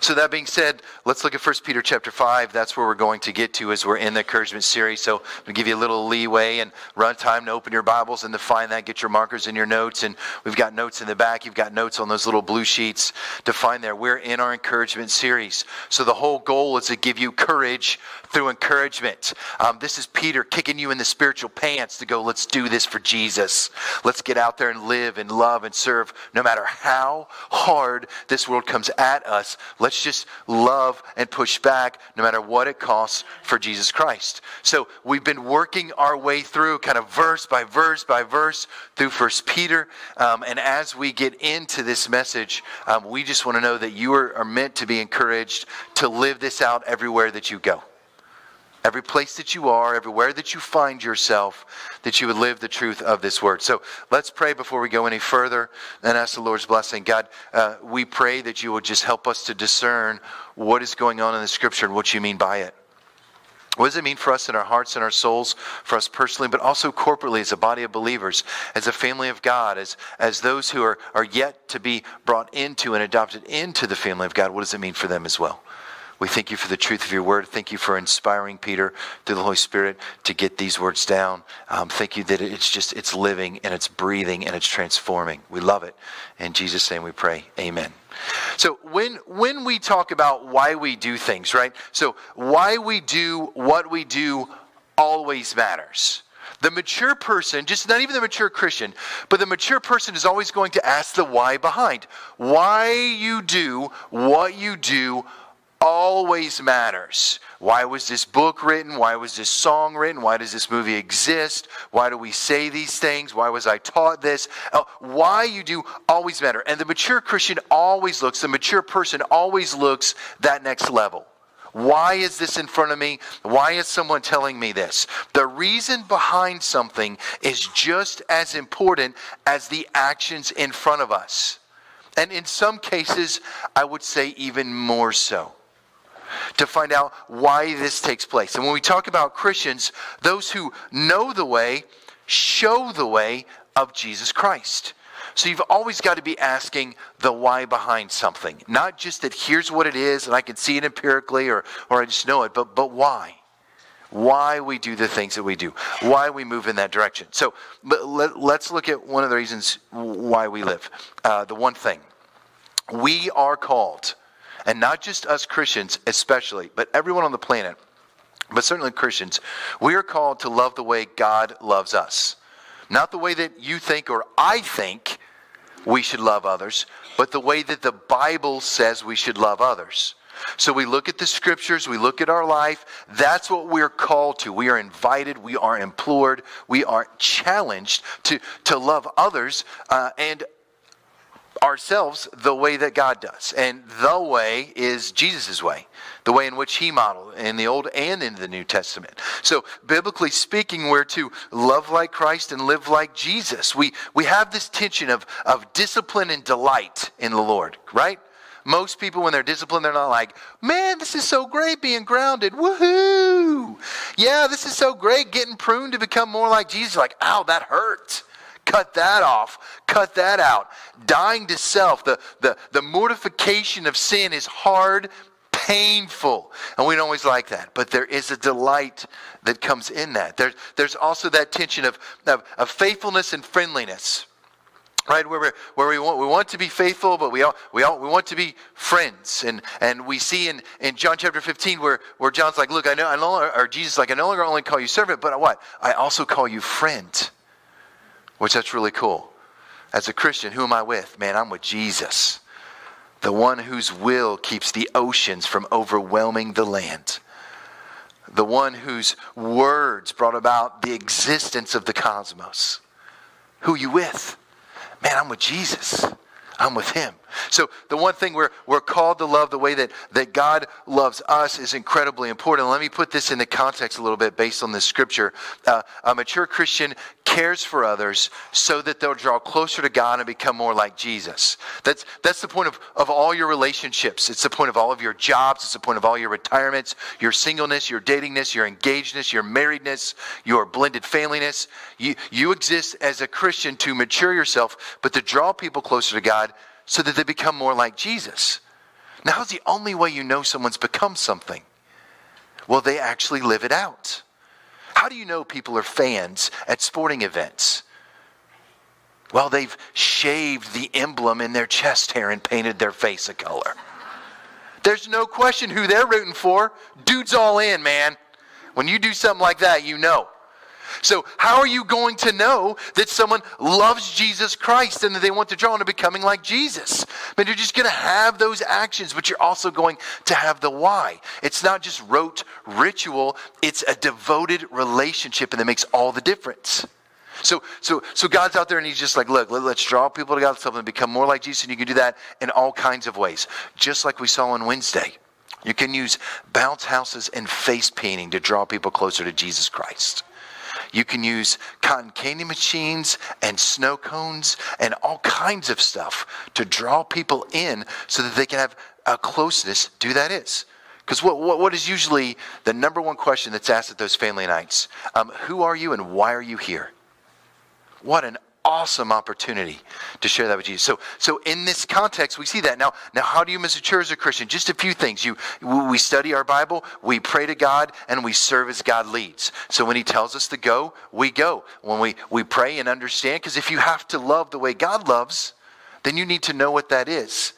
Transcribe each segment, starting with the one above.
So that being said, let's look at 1 Peter chapter 5. That's where we're going to get to as we're in the encouragement series. So I'm going to give you a little leeway and run time to open your Bibles and to find that. Get your markers and your notes. And we've got notes in the back. You've got notes on those little blue sheets to find there. We're in our encouragement series. So the whole goal is to give you courage through encouragement. Um, this is Peter kicking you in the spiritual pants to go, let's do this for Jesus. Let's get out there and live and love and serve no matter how hard this world comes at us. Let's just love and push back no matter what it costs for Jesus Christ. So we've been working our way through kind of verse by verse by verse through First Peter. Um, and as we get into this message, um, we just want to know that you are, are meant to be encouraged to live this out everywhere that you go every place that you are, everywhere that you find yourself, that you would live the truth of this word. So let's pray before we go any further and ask the Lord's blessing. God, uh, we pray that you would just help us to discern what is going on in the scripture and what you mean by it. What does it mean for us in our hearts and our souls, for us personally, but also corporately as a body of believers, as a family of God, as, as those who are, are yet to be brought into and adopted into the family of God? What does it mean for them as well? We thank you for the truth of your word. Thank you for inspiring Peter through the Holy Spirit to get these words down. Um, thank you that it's just, it's living and it's breathing and it's transforming. We love it. In Jesus' name we pray. Amen. So when when we talk about why we do things, right? So why we do what we do always matters. The mature person, just not even the mature Christian, but the mature person is always going to ask the why behind. Why you do what you do always matters. Why was this book written? Why was this song written? Why does this movie exist? Why do we say these things? Why was I taught this? Uh, why you do always matter. And the mature Christian always looks, the mature person always looks that next level. Why is this in front of me? Why is someone telling me this? The reason behind something is just as important as the actions in front of us. And in some cases, I would say even more so to find out why this takes place. And when we talk about Christians, those who know the way show the way of Jesus Christ. So you've always got to be asking the why behind something. Not just that here's what it is and I can see it empirically or, or I just know it, but, but why? Why we do the things that we do. Why we move in that direction. So let, us look at one of the reasons why we live. Uh, the one thing. We are called and not just us Christians, especially, but everyone on the planet, but certainly Christians, we are called to love the way God loves us. Not the way that you think or I think we should love others, but the way that the Bible says we should love others. So we look at the scriptures, we look at our life. That's what we're called to. We are invited, we are implored, we are challenged to, to love others. Uh, and ourselves the way that God does. And the way is Jesus' way, the way in which he modeled in the Old and in the New Testament. So, biblically speaking, we're to love like Christ and live like Jesus. We, we have this tension of, of discipline and delight in the Lord, right? Most people, when they're disciplined, they're not like, man, this is so great being grounded. Woohoo! Yeah, this is so great getting pruned to become more like Jesus. Like, ow, that hurt. Cut that off. Cut that out. Dying to self, the, the, the mortification of sin is hard, painful. And we don't always like that. But there is a delight that comes in that. There, there's also that tension of, of, of faithfulness and friendliness right where, we where we want we want to be faithful but we all, we all we want to be friends and and we see in in john chapter 15 where where john's like look i know i no longer or jesus like i no longer only call you servant but what i also call you friend which that's really cool. As a Christian, who am I with? Man, I'm with Jesus, the one whose will keeps the oceans from overwhelming the land, the one whose words brought about the existence of the cosmos. Who you with? Man, I'm with Jesus. I'm with him. So the one thing we're, we're called to love the way that, that God loves us is incredibly important. Let me put this in the context a little bit based on this scripture. Uh, a mature Christian cares for others so that they'll draw closer to God and become more like Jesus. That's, that's the point of, of all your relationships. It's the point of all of your jobs. It's the point of all your retirements, your singleness, your datingness, your engagedness, your marriedness, your blended familyness. You, you exist as a Christian to mature yourself, but to draw people closer to God so that they become more like Jesus. Now, how's the only way you know someone's become something? Well, they actually live it out. How do you know people are fans at sporting events? Well, they've shaved the emblem in their chest hair and painted their face a color. There's no question who they're rooting for. Dude's all in, man. When you do something like that, you know. So, how are you going to know that someone loves Jesus Christ and that they want to draw into becoming like Jesus? Mean, you're just going to have those actions, but you're also going to have the why. It's not just rote ritual, it's a devoted relationship, and that makes all the difference. So, so, so God's out there and He's just like, look, let, us draw people to God, something become more like Jesus, and you can do that in all kinds of ways, just like we saw on Wednesday. You can use bounce houses and face painting to draw people closer to Jesus Christ. You can use cotton candy machines and snow cones and all kinds of stuff to draw people in so that they can have a closeness. Do that is. Because what, what, what is usually the number one question that's asked at those family nights? Um, who are you and why are you here? What an awesome opportunity to share that with Jesus. So, so in this context, we see that. Now, now, how do you mature as a Christian? Just a few things. You, we study our Bible, we pray to God, and we serve as God leads. So when He tells us to go, we go. When we, we pray and understand, because if you have to love the way God loves, then you need to know what that is.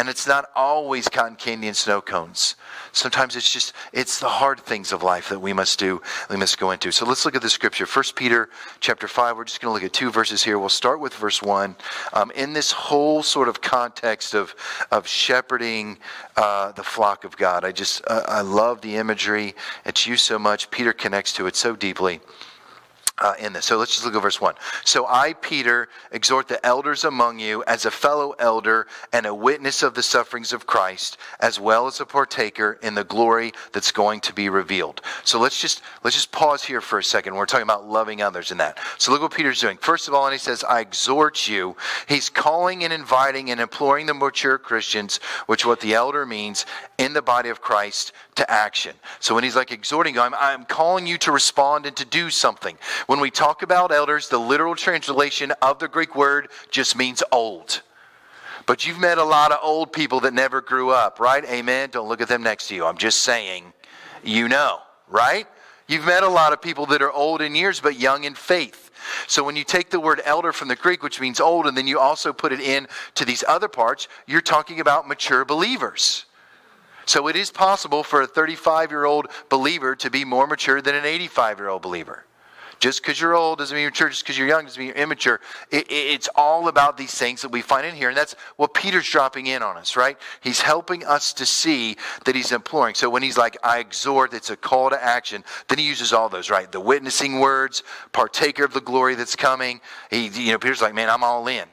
And it's not always cotton candy and snow cones. Sometimes it's just, it's the hard things of life that we must do, we must go into. So let's look at the scripture. 1 Peter chapter 5, we're just going to look at two verses here. We'll start with verse 1. Um, in this whole sort of context of, of shepherding uh, the flock of God, I just, uh, I love the imagery. It's used so much. Peter connects to it so deeply uh, in this. So let's just look at verse 1. So I, Peter, exhort the elders among you as a fellow elder and a witness of the sufferings of Christ, as well as a partaker in the glory that's going to be revealed. So let's just let's just pause here for a second. We're talking about loving others in that. So look what Peter's doing. First of all, and he says, I exhort you. He's calling and inviting and imploring the mature Christians, which what the elder means, in the body of Christ to action. So when he's like exhorting you, I'm, I'm calling you to respond and to do something. When we talk about elders, the literal translation of the Greek word just means old. But you've met a lot of old people that never grew up, right? Amen. Don't look at them next to you. I'm just saying, you know, right? You've met a lot of people that are old in years but young in faith. So when you take the word elder from the Greek, which means old, and then you also put it in to these other parts, you're talking about mature believers. So it is possible for a 35 year old believer to be more mature than an 85 year old believer. Just because you're old doesn't mean you're mature. Just because you're young doesn't mean you're immature. It, it, it's all about these things that we find in here. And that's what Peter's dropping in on us, right? He's helping us to see that he's imploring. So when he's like, I exhort, it's a call to action, then he uses all those, right? The witnessing words, partaker of the glory that's coming. He, you know, Peter's like, man, I'm all in.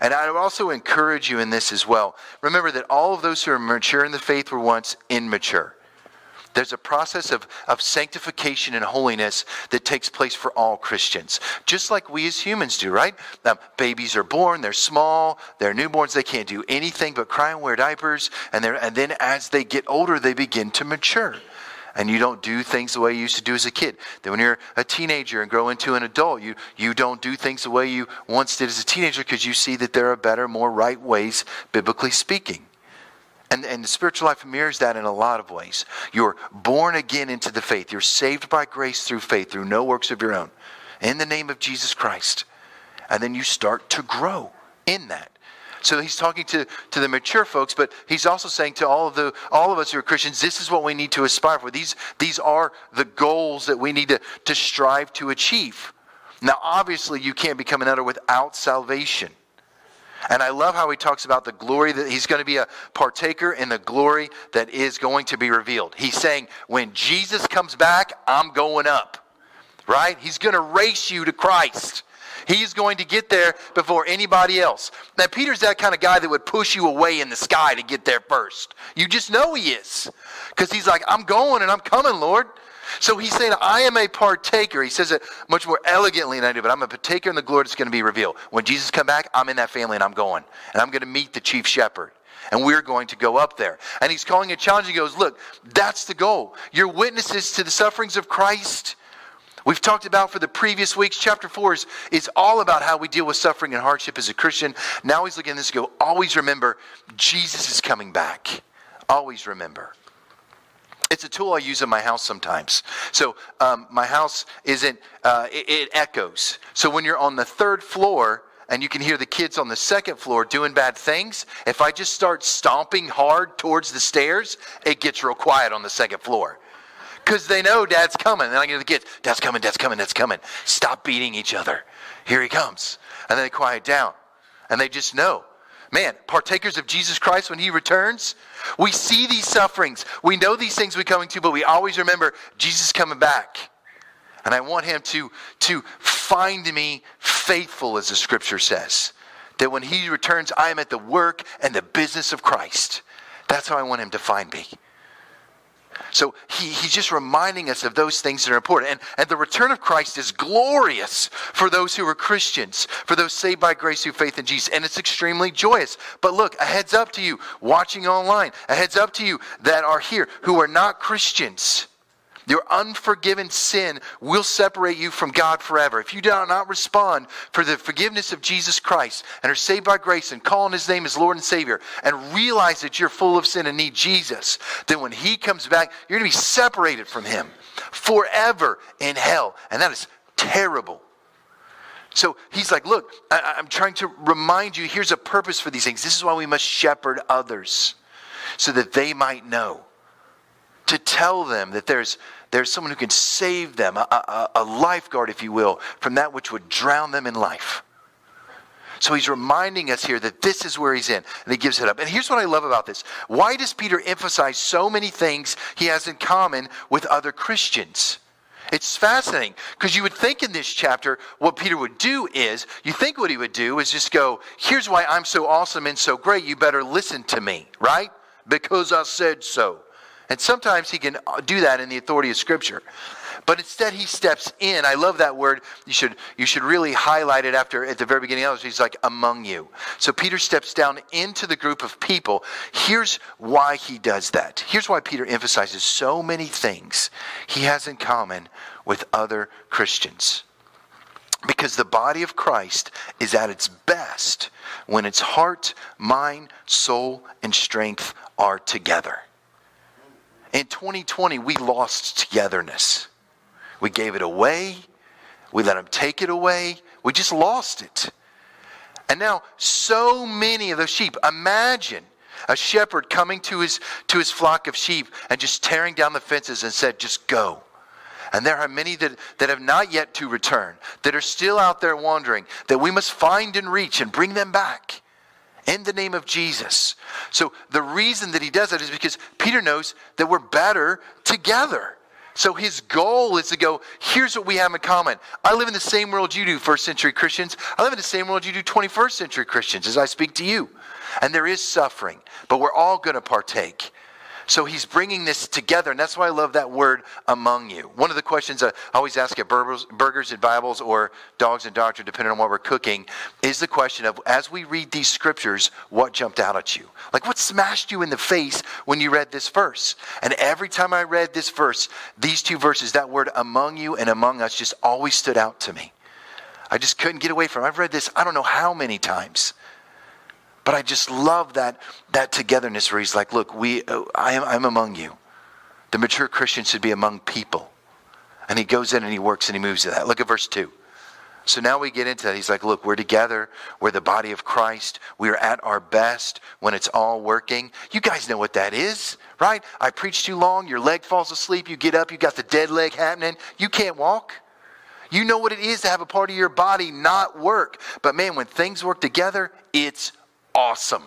And I would also encourage you in this as well. Remember that all of those who are mature in the faith were once immature. There's a process of, of sanctification and holiness that takes place for all Christians, just like we as humans do, right? Um, babies are born, they're small, they're newborns, they can't do anything but cry and wear diapers, and, and then as they get older, they begin to mature and you don't do things the way you used to do as a kid. Then when you're a teenager and grow into an adult, you, you don't do things the way you once did as a teenager because you see that there are better, more right ways, biblically speaking. And, and the spiritual life mirrors that in a lot of ways. You're born again into the faith. You're saved by grace through faith, through no works of your own, in the name of Jesus Christ. And then you start to grow in that. So he's talking to, to the mature folks, but he's also saying to all of the all of us who are Christians, this is what we need to aspire for. These these are the goals that we need to, to strive to achieve. Now, obviously, you can't become an elder without salvation. And I love how he talks about the glory that he's going to be a partaker in the glory that is going to be revealed. He's saying, when Jesus comes back, I'm going up. Right? He's going to race you to Christ. He's going to get there before anybody else. Now, Peter's that kind of guy that would push you away in the sky to get there first. You just know he is. Because he's like, I'm going and I'm coming, Lord. So he's saying, I am a partaker. He says it much more elegantly than I do, but I'm a partaker in the glory that's going to be revealed. When Jesus come back, I'm in that family and I'm going. And I'm going to meet the chief shepherd. And we're going to go up there. And he's calling a challenge. He goes, Look, that's the goal. You're witnesses to the sufferings of Christ. We've talked about for the previous weeks. Chapter 4 is, is all about how we deal with suffering and hardship as a Christian. Now he's looking at this and go, always remember, Jesus is coming back. Always remember. It's a tool I use in my house sometimes. So um, my house isn't, uh, it, it echoes. So when you're on the third floor, and you can hear the kids on the second floor doing bad things, if I just start stomping hard towards the stairs, it gets real quiet on the second floor. Because they know dad's coming. And I get the kids, dad's coming, dad's coming, dad's coming. Stop beating each other. Here he comes. And then they quiet down. And they just know. Man, partakers of Jesus Christ when he returns, we see these sufferings. We know these things we're coming to, but we always remember Jesus coming back. And I want him to, to find me faithful, as the scripture says. That when he returns, I am at the work and the business of Christ. That's how I want him to find me. So he, he's just reminding us of those things that are important. And, and the return of Christ is glorious for those who are Christians, for those saved by grace through faith in Jesus. And it's extremely joyous. But look, a heads up to you watching online, a heads up to you that are here who are not Christians. Your unforgiven sin will separate you from God forever. If you do not respond for the forgiveness of Jesus Christ and are saved by grace and call on his name as Lord and Savior and realize that you're full of sin and need Jesus, then when he comes back, you're going to be separated from him forever in hell. And that is terrible. So he's like, Look, I, am trying to remind you here's a purpose for these things. This is why we must shepherd others so that they might know. To tell them that there's there's someone who can save them, a, a, a lifeguard, if you will, from that which would drown them in life. So he's reminding us here that this is where he's in, and he gives it up. And here's what I love about this. Why does Peter emphasize so many things he has in common with other Christians? It's fascinating because you would think in this chapter what Peter would do is, you think what he would do is just go, here's why I'm so awesome and so great, you better listen to me, right? Because I said so. And sometimes he can uh, do that in the authority of Scripture. But instead, he steps in. I love that word. You should, you should really highlight it after at the very beginning. He's like, among you. So Peter steps down into the group of people. Here's why he does that. Here's why Peter emphasizes so many things he has in common with other Christians. Because the body of Christ is at its best when its heart, mind, soul, and strength are together. In 2020, we lost togetherness. We gave it away. We let them take it away. We just lost it. And now, so many of those sheep, imagine a shepherd coming to his, to his flock of sheep and just tearing down the fences and said, just go. And there are many that, that have not yet to return, that are still out there wandering, that we must find and reach and bring them back in the name of Jesus. So the reason that he does that is because Peter knows that we're better together. So his goal is to go, here's what we have in common. I live in the same world you do, first century Christians. I live in the same world you do, 21st century Christians, as I speak to you. And there is suffering, but we're all going to partake. So he's bringing this together, and that's why I love that word among you. One of the questions I always ask at burgers, and Bibles or dogs and Doctrine, depending on what we're cooking, is the question of as we read these scriptures, what jumped out at you? Like what smashed you in the face when you read this verse? And every time I read this verse, these two verses, that word among you and among us just always stood out to me. I just couldn't get away from it. I've read this I don't know how many times. But I just love that, that togetherness where he's like, look, we, uh, I am, I'm among you. The mature Christian should be among people. And he goes in and he works and he moves to that. Look at verse 2. So now we get into that. He's like, look, we're together. We're the body of Christ. We are at our best when it's all working. You guys know what that is, right? I preach too long. Your leg falls asleep. You get up. You got the dead leg happening. You can't walk. You know what it is to have a part of your body not work. But man, when things work together, it's awesome.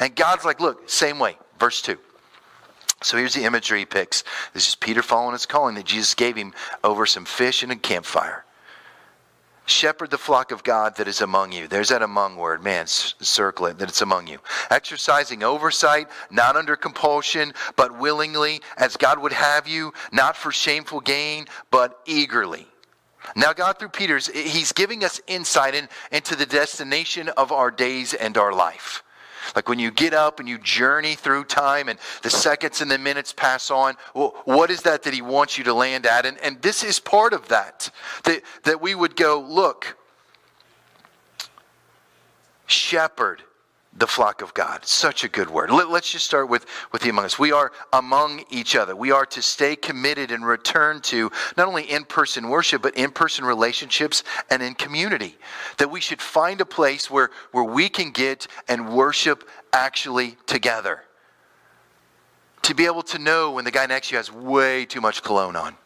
And God's like, look, same way. Verse 2. So here's the imagery he picks. This is Peter following his calling that Jesus gave him over some fish and a campfire. Shepherd the flock of God that is among you. There's that among word. Man, circle it, that it's among you. Exercising oversight, not under compulsion, but willingly, as God would have you, not for shameful gain, but eagerly now, God, through Peter's, He's giving us insight in, into the destination of our days and our life. Like when you get up and you journey through time and the seconds and the minutes pass on, well, what is that that he wants you to land at? And, and this is part of that, that. That we would go, look, shepherd the flock of God. Such a good word. Let, us just start with, with the among us. We are among each other. We are to stay committed and return to not only in person worship, but in person relationships and in community. That we should find a place where, where we can get and worship actually together. To be able to know when the guy next to you has way too much cologne on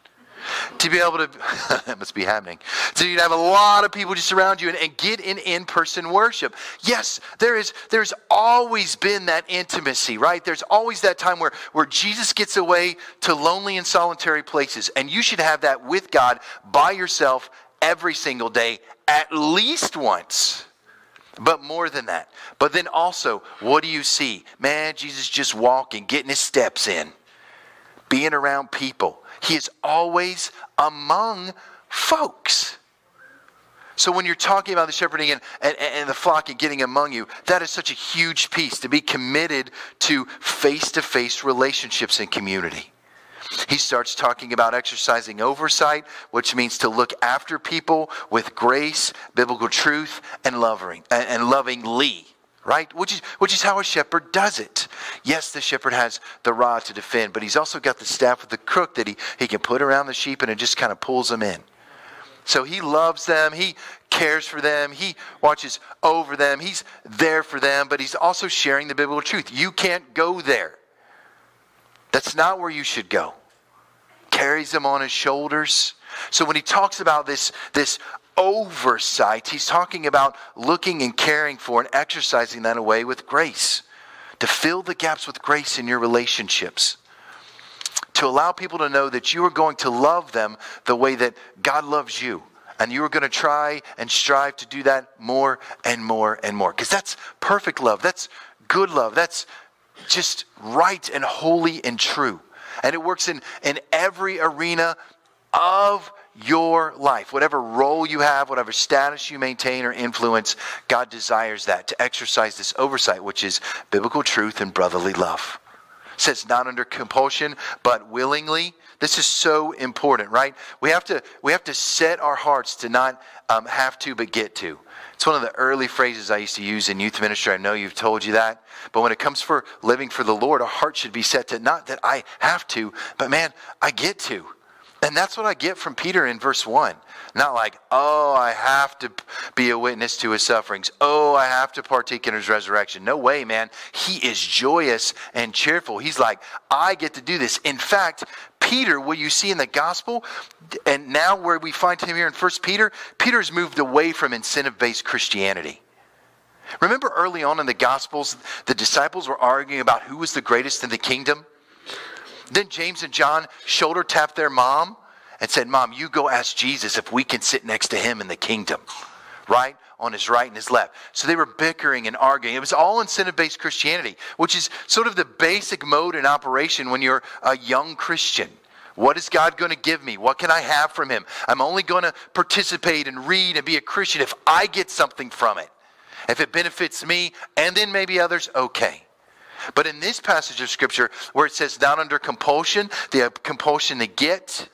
to be able to, that must be happening. So you'd have a lot of people just around you and, and get in in person worship. Yes, there is, there's always been that intimacy, right? There's always that time where, where Jesus gets away to lonely and solitary places. And you should have that with God by yourself every single day, at least once. But more than that. But then also, what do you see? Man, Jesus just walking, getting his steps in, being around people he is always among folks. So when you're talking about the shepherding and, and, and, the flock and getting among you, that is such a huge piece to be committed to face to face relationships and community. He starts talking about exercising oversight, which means to look after people with grace, biblical truth, and loving and lovingly right? Which is, which is how a shepherd does it. Yes, the shepherd has the rod to defend, but he's also got the staff with the crook that he, he can put around the sheep and it just kind of pulls them in. So he loves them, he cares for them, he watches over them, he's there for them, but he's also sharing the biblical truth. You can't go there. That's not where you should go. Carries them on his shoulders. So when he talks about this, this oversight. He's talking about looking and caring for and exercising that away with grace. To fill the gaps with grace in your relationships. To allow people to know that you are going to love them the way that God loves you. And you are going to try and strive to do that more and more and more. Because that's perfect love. That's good love. That's just right and holy and true. And it works in, in every arena of your life, whatever role you have, whatever status you maintain or influence, God desires that to exercise this oversight, which is biblical truth and brotherly love. It says not under compulsion, but willingly. This is so important, right? We have to we have to set our hearts to not um, have to, but get to. It's one of the early phrases I used to use in youth ministry. I know you've told you that. But when it comes for living for the Lord, our heart should be set to not that I have to, but man, I get to. And that's what I get from Peter in verse 1. Not like, oh, I have to be a witness to his sufferings. Oh, I have to partake in his resurrection. No way, man. He is joyous and cheerful. He's like, I get to do this. In fact, Peter, what you see in the gospel, and now where we find him here in 1 Peter, Peter's moved away from incentive based Christianity. Remember early on in the gospels, the disciples were arguing about who was the greatest in the kingdom? Then James and John shoulder tapped their mom and said, Mom, you go ask Jesus if we can sit next to him in the kingdom, right? On his right and his left. So they were bickering and arguing. It was all incentive based Christianity, which is sort of the basic mode in operation when you're a young Christian. What is God going to give me? What can I have from Him? I'm only going to participate and read and be a Christian if I get something from it. If it benefits me and then maybe others, okay. But in this passage of Scripture, where it says not under compulsion, the compulsion to get,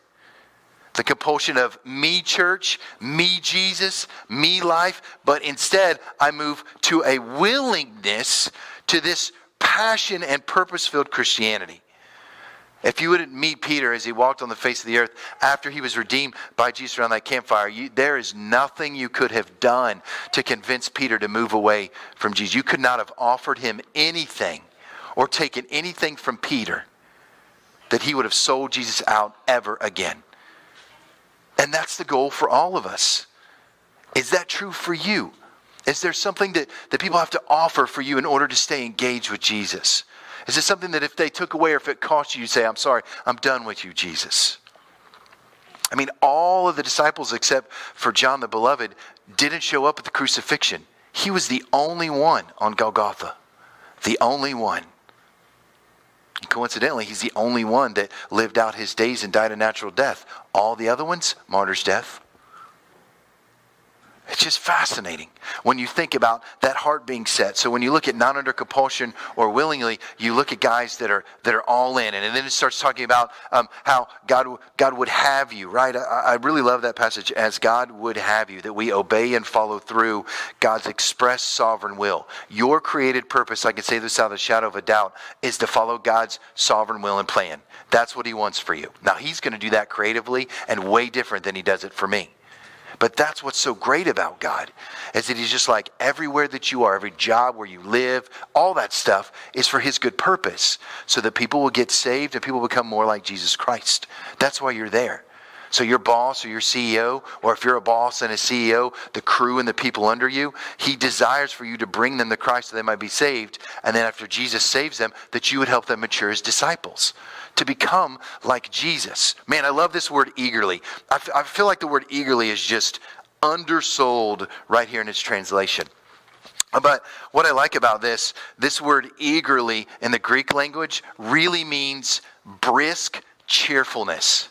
the compulsion of me church, me Jesus, me life, but instead I move to a willingness to this passion and purpose filled Christianity. If you wouldn't meet Peter as he walked on the face of the earth after he was redeemed by Jesus around that campfire, you, there is nothing you could have done to convince Peter to move away from Jesus. You could not have offered him anything or taken anything from Peter that he would have sold Jesus out ever again. And that's the goal for all of us. Is that true for you? Is there something that, that people have to offer for you in order to stay engaged with Jesus? Is it something that if they took away or if it cost you, you say, I'm sorry, I'm done with you, Jesus? I mean, all of the disciples, except for John the Beloved, didn't show up at the crucifixion. He was the only one on Golgotha. The only one. Coincidentally, he's the only one that lived out his days and died a natural death. All the other ones, martyr's death. It's just fascinating when you think about that heart being set. So when you look at not under compulsion or willingly, you look at guys that are that are all in, and, then it starts talking about um, how God God would have you. Right? I, I really love that passage as God would have you that we obey and follow through God's express sovereign will. Your created purpose, I can say this without a shadow of a doubt, is to follow God's sovereign will and plan. That's what He wants for you. Now He's going to do that creatively and way different than He does it for me. But that's what's so great about God, is that He's just like everywhere that you are, every job where you live, all that stuff is for His good purpose, so that people will get saved and people become more like Jesus Christ. That's why you're there. So your boss or your CEO, or if you're a boss and a CEO, the crew and the people under you, he desires for you to bring them to Christ so they might be saved. And then after Jesus saves them, that you would help them mature as disciples to become like Jesus. Man, I love this word eagerly. I, f- I feel like the word eagerly is just undersold right here in its translation. But what I like about this, this word eagerly in the Greek language really means brisk cheerfulness.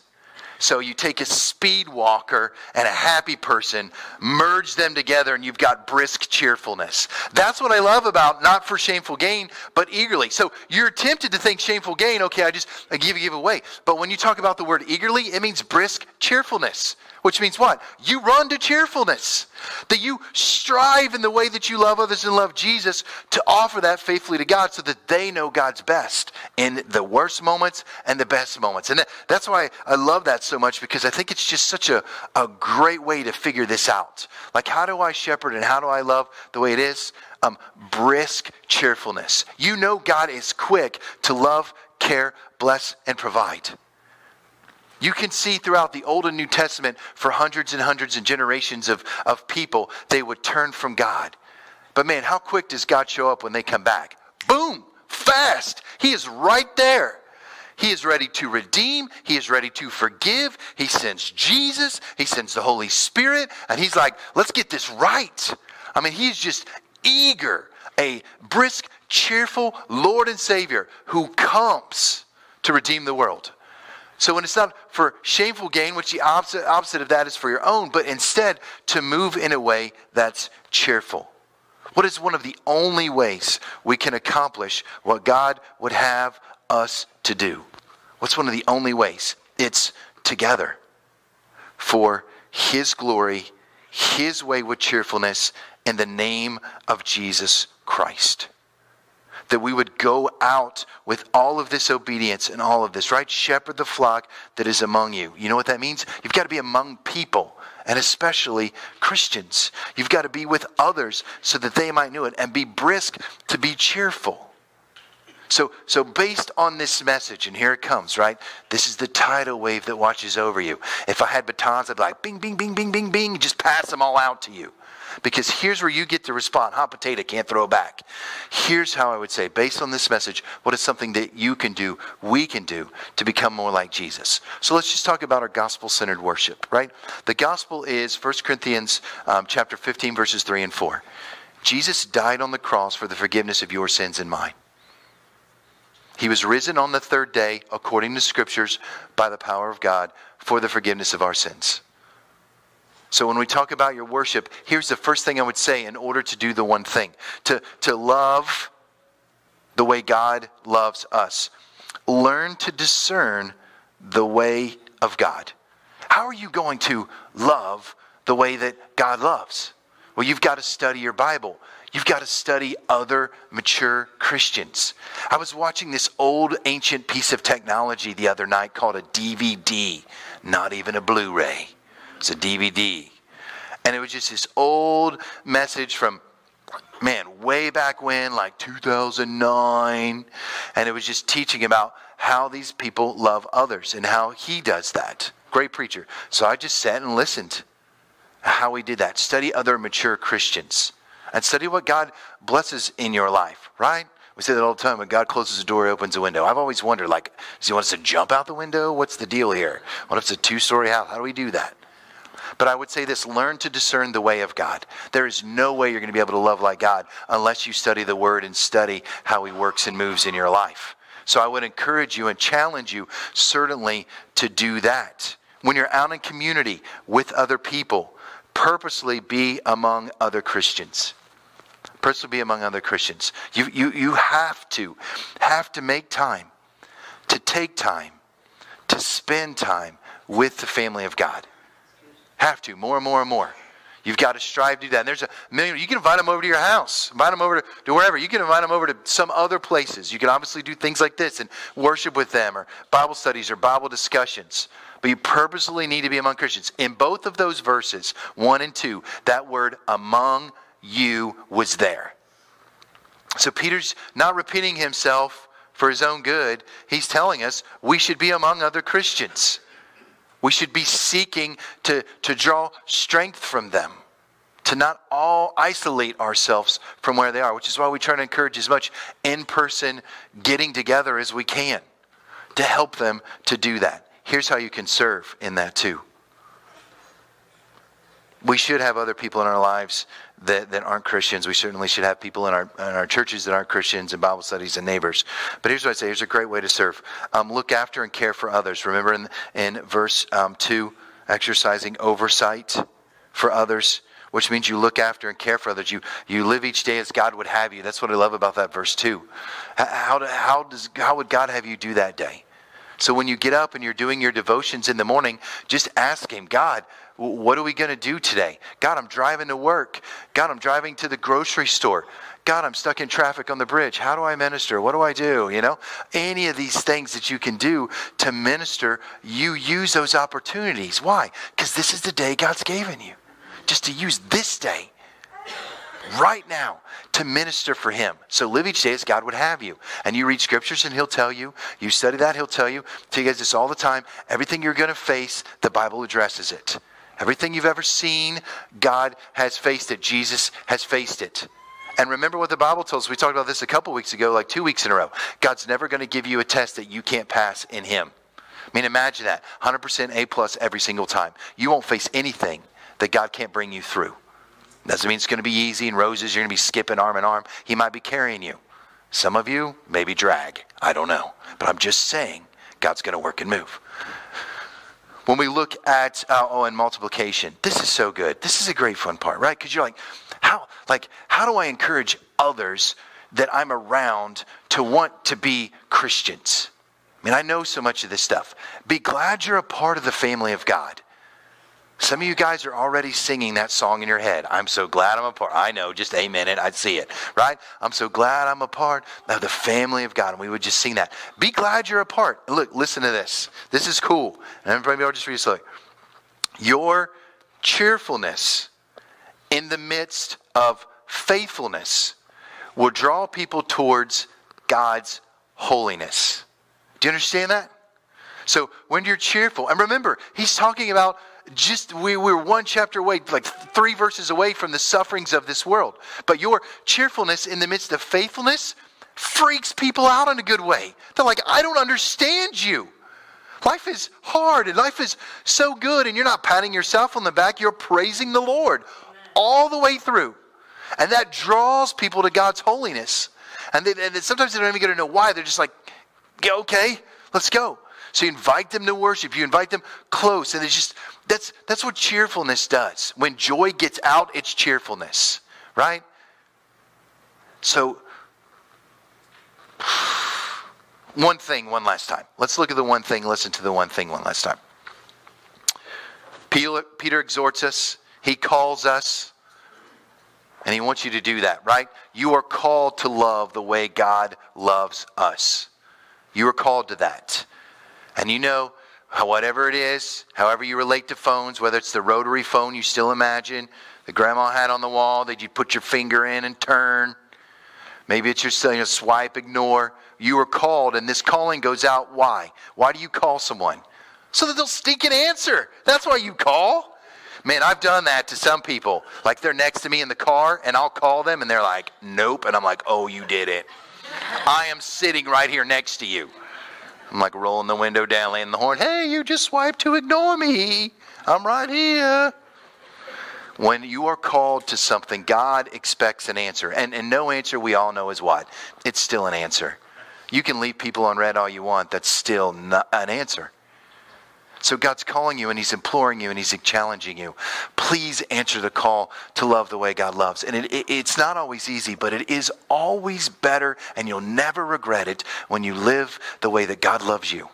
So you take a speed walker and a happy person, merge them together, and you've got brisk cheerfulness. That's what I love about not for shameful gain, but eagerly. So you're tempted to think shameful gain, okay, I just I give give away. But when you talk about the word eagerly, it means brisk cheerfulness. Which means what? You run to cheerfulness. That you strive in the way that you love others and love Jesus to offer that faithfully to God so that they know God's best in the worst moments and the best moments. And that, that's why I love that so much because I think it's just such a, a great way to figure this out. Like, how do I shepherd and how do I love the way it is? Um, brisk cheerfulness. You know God is quick to love, care, bless, and provide. You can see throughout the Old and New Testament for hundreds and hundreds and generations of, of people, they would turn from God. But man, how quick does God show up when they come back? Boom! Fast! He is right there. He is ready to redeem. He is ready to forgive. He sends Jesus. He sends the Holy Spirit. And he's like, let's get this right. I mean, he's just eager, a brisk, cheerful Lord and Savior who comes to redeem the world. So when it's not for shameful gain, which the opposite, opposite of that is for your own, but instead to move in a way that's cheerful. What is one of the only ways we can accomplish what God would have us to do? What's one of the only ways? It's together for His glory, His way with cheerfulness, in the name of Jesus Christ that we would go out with all of this obedience and all of this, right? Shepherd the flock that is among you. You know what that means? You've got to be among people, and especially Christians. You've got to be with others so that they might know it and be brisk to be cheerful. So, so based on this message, and here it comes, right? This is the tidal wave that watches over you. If I had batons, I'd be like, bing, bing, bing, bing, bing, bing, just pass them all out to you. Because here's where you get to respond. Hot potato can't throw back. Here's how I would say, based on this message, what is something that you can do, we can do to become more like Jesus? So let's just talk about our gospel centered worship, right? The gospel is 1 Corinthians um, chapter 15, verses 3 and 4. Jesus died on the cross for the forgiveness of your sins and mine. He was risen on the third day, according to scriptures, by the power of God, for the forgiveness of our sins. So when we talk about your worship, here's the first thing I would say in order to do the one thing to, to love the way God loves us. Learn to discern the way of God. How are you going to love the way that God loves? Well, you've got to study your Bible. You've got to study other mature Christians. I was watching this old ancient piece of technology the other night called a DVD, not even a Blu ray. It's a DVD. And it was just this old message from, man, way back when, like 2009. And it was just teaching about how these people love others and how he does that. Great preacher. So I just sat and listened how he did that. Study other mature Christians and study what God blesses in your life, right? We say that all the time. When God closes a door, He opens a window. I've always wondered, like, does he want us to jump out the window? What's the deal here? What if it's a two-story house? How do we do that? But I would say this learn to discern the way of God. There is no way you're going to be able to love like God unless you study the Word and study how He works and moves in your life. So I would encourage you and challenge you certainly to do that. When you're out in community with other people, purposely be among other Christians. Purposely be among other Christians. You, you, you have to, have to make time, to take time, to spend time with the family of God. Have to, more and more and more. You've got to strive to do that. And there's a million. You can invite them over to your house, invite them over to, to wherever. You can invite them over to some other places. You can obviously do things like this and worship with them, or Bible studies, or Bible discussions. But you purposely need to be among Christians. In both of those verses, one and two, that word among you was there. So Peter's not repeating himself for his own good. He's telling us we should be among other Christians. We should be seeking to, to draw strength from them, to not all isolate ourselves from where they are, which is why we try to encourage as much in person getting together as we can to help them to do that. Here's how you can serve in that too. We should have other people in our lives that, that aren't Christians. We certainly should have people in our, in our churches that aren't Christians and Bible studies and neighbors. But here's what I say here's a great way to serve um, look after and care for others. Remember in, in verse um, 2, exercising oversight for others which means you look after and care for others. You, you live each day as God would have you. That's what I love about that verse, too. How, how, does, how would God have you do that day? So when you get up and you're doing your devotions in the morning, just ask Him, God, what are we going to do today? God, I'm driving to work. God, I'm driving to the grocery store. God, I'm stuck in traffic on the bridge. How do I minister? What do I do? You know, any of these things that you can do to minister, you use those opportunities. Why? Because this is the day God's given you. Just to use this day right now to minister for him. So live each day as God would have you. And you read scriptures and he'll tell you. You study that, he'll tell you. Tell you guys this all the time. Everything you're going to face, the Bible addresses it. Everything you've ever seen, God has faced it. Jesus has faced it. And remember what the Bible tells us. We talked about this a couple weeks ago, like two weeks in a row. God's never going to give you a test that you can't pass in Him. I mean, imagine that 100% A plus every single time. You won't face anything that God can't bring you through. Doesn't mean it's going to be easy and roses. You're going to be skipping arm in arm. He might be carrying you. Some of you, maybe drag. I don't know. But I'm just saying, God's going to work and move. When we look at uh, oh, and multiplication, this is so good. This is a great fun part, right? Because you're like, how like how do I encourage others that I'm around to want to be Christians? I mean, I know so much of this stuff. Be glad you're a part of the family of God. Some of you guys are already singing that song in your head. I'm so glad I'm a part. I know, just amen it. I'd see it, right? I'm so glad I'm a part of the family of God. And we would just sing that. Be glad you're a part. Look, listen to this. This is cool. And everybody, I'll just read it slowly. Your cheerfulness in the midst of faithfulness will draw people towards God's holiness. Do you understand that? So when you're cheerful, and remember, he's talking about just we were one chapter away, like three verses away from the sufferings of this world. But your cheerfulness in the midst of faithfulness freaks people out in a good way. They're like, I don't understand you. Life is hard and life is so good, and you're not patting yourself on the back, you're praising the Lord all the way through. And that draws people to God's holiness. And, they, and sometimes they don't even get to know why. They're just like, yeah, okay, let's go. So you invite them to worship, you invite them close, and it's just that's that's what cheerfulness does. When joy gets out, it's cheerfulness, right? So one thing one last time. Let's look at the one thing, listen to the one thing one last time. Peter, Peter exhorts us, he calls us, and he wants you to do that, right? You are called to love the way God loves us. You are called to that. And you know, whatever it is, however you relate to phones, whether it's the rotary phone you still imagine, the grandma had on the wall that you put your finger in and turn. Maybe it's your you know, swipe, ignore. You are called, and this calling goes out. Why? Why do you call someone? So that they'll stink and answer. That's why you call. Man, I've done that to some people. Like they're next to me in the car, and I'll call them, and they're like, nope. And I'm like, oh, you did it. I am sitting right here next to you. I'm like rolling the window down, laying the horn. Hey, you just swiped to ignore me. I'm right here. When you are called to something, God expects an answer. And, and no answer we all know is what? It's still an answer. You can leave people on read all you want, that's still an answer. So God's calling you and He's imploring you and He's challenging you. Please answer the call to love the way God loves. And it, it, it's not always easy, but it is always better, and you'll never regret it when you live the way that God loves you.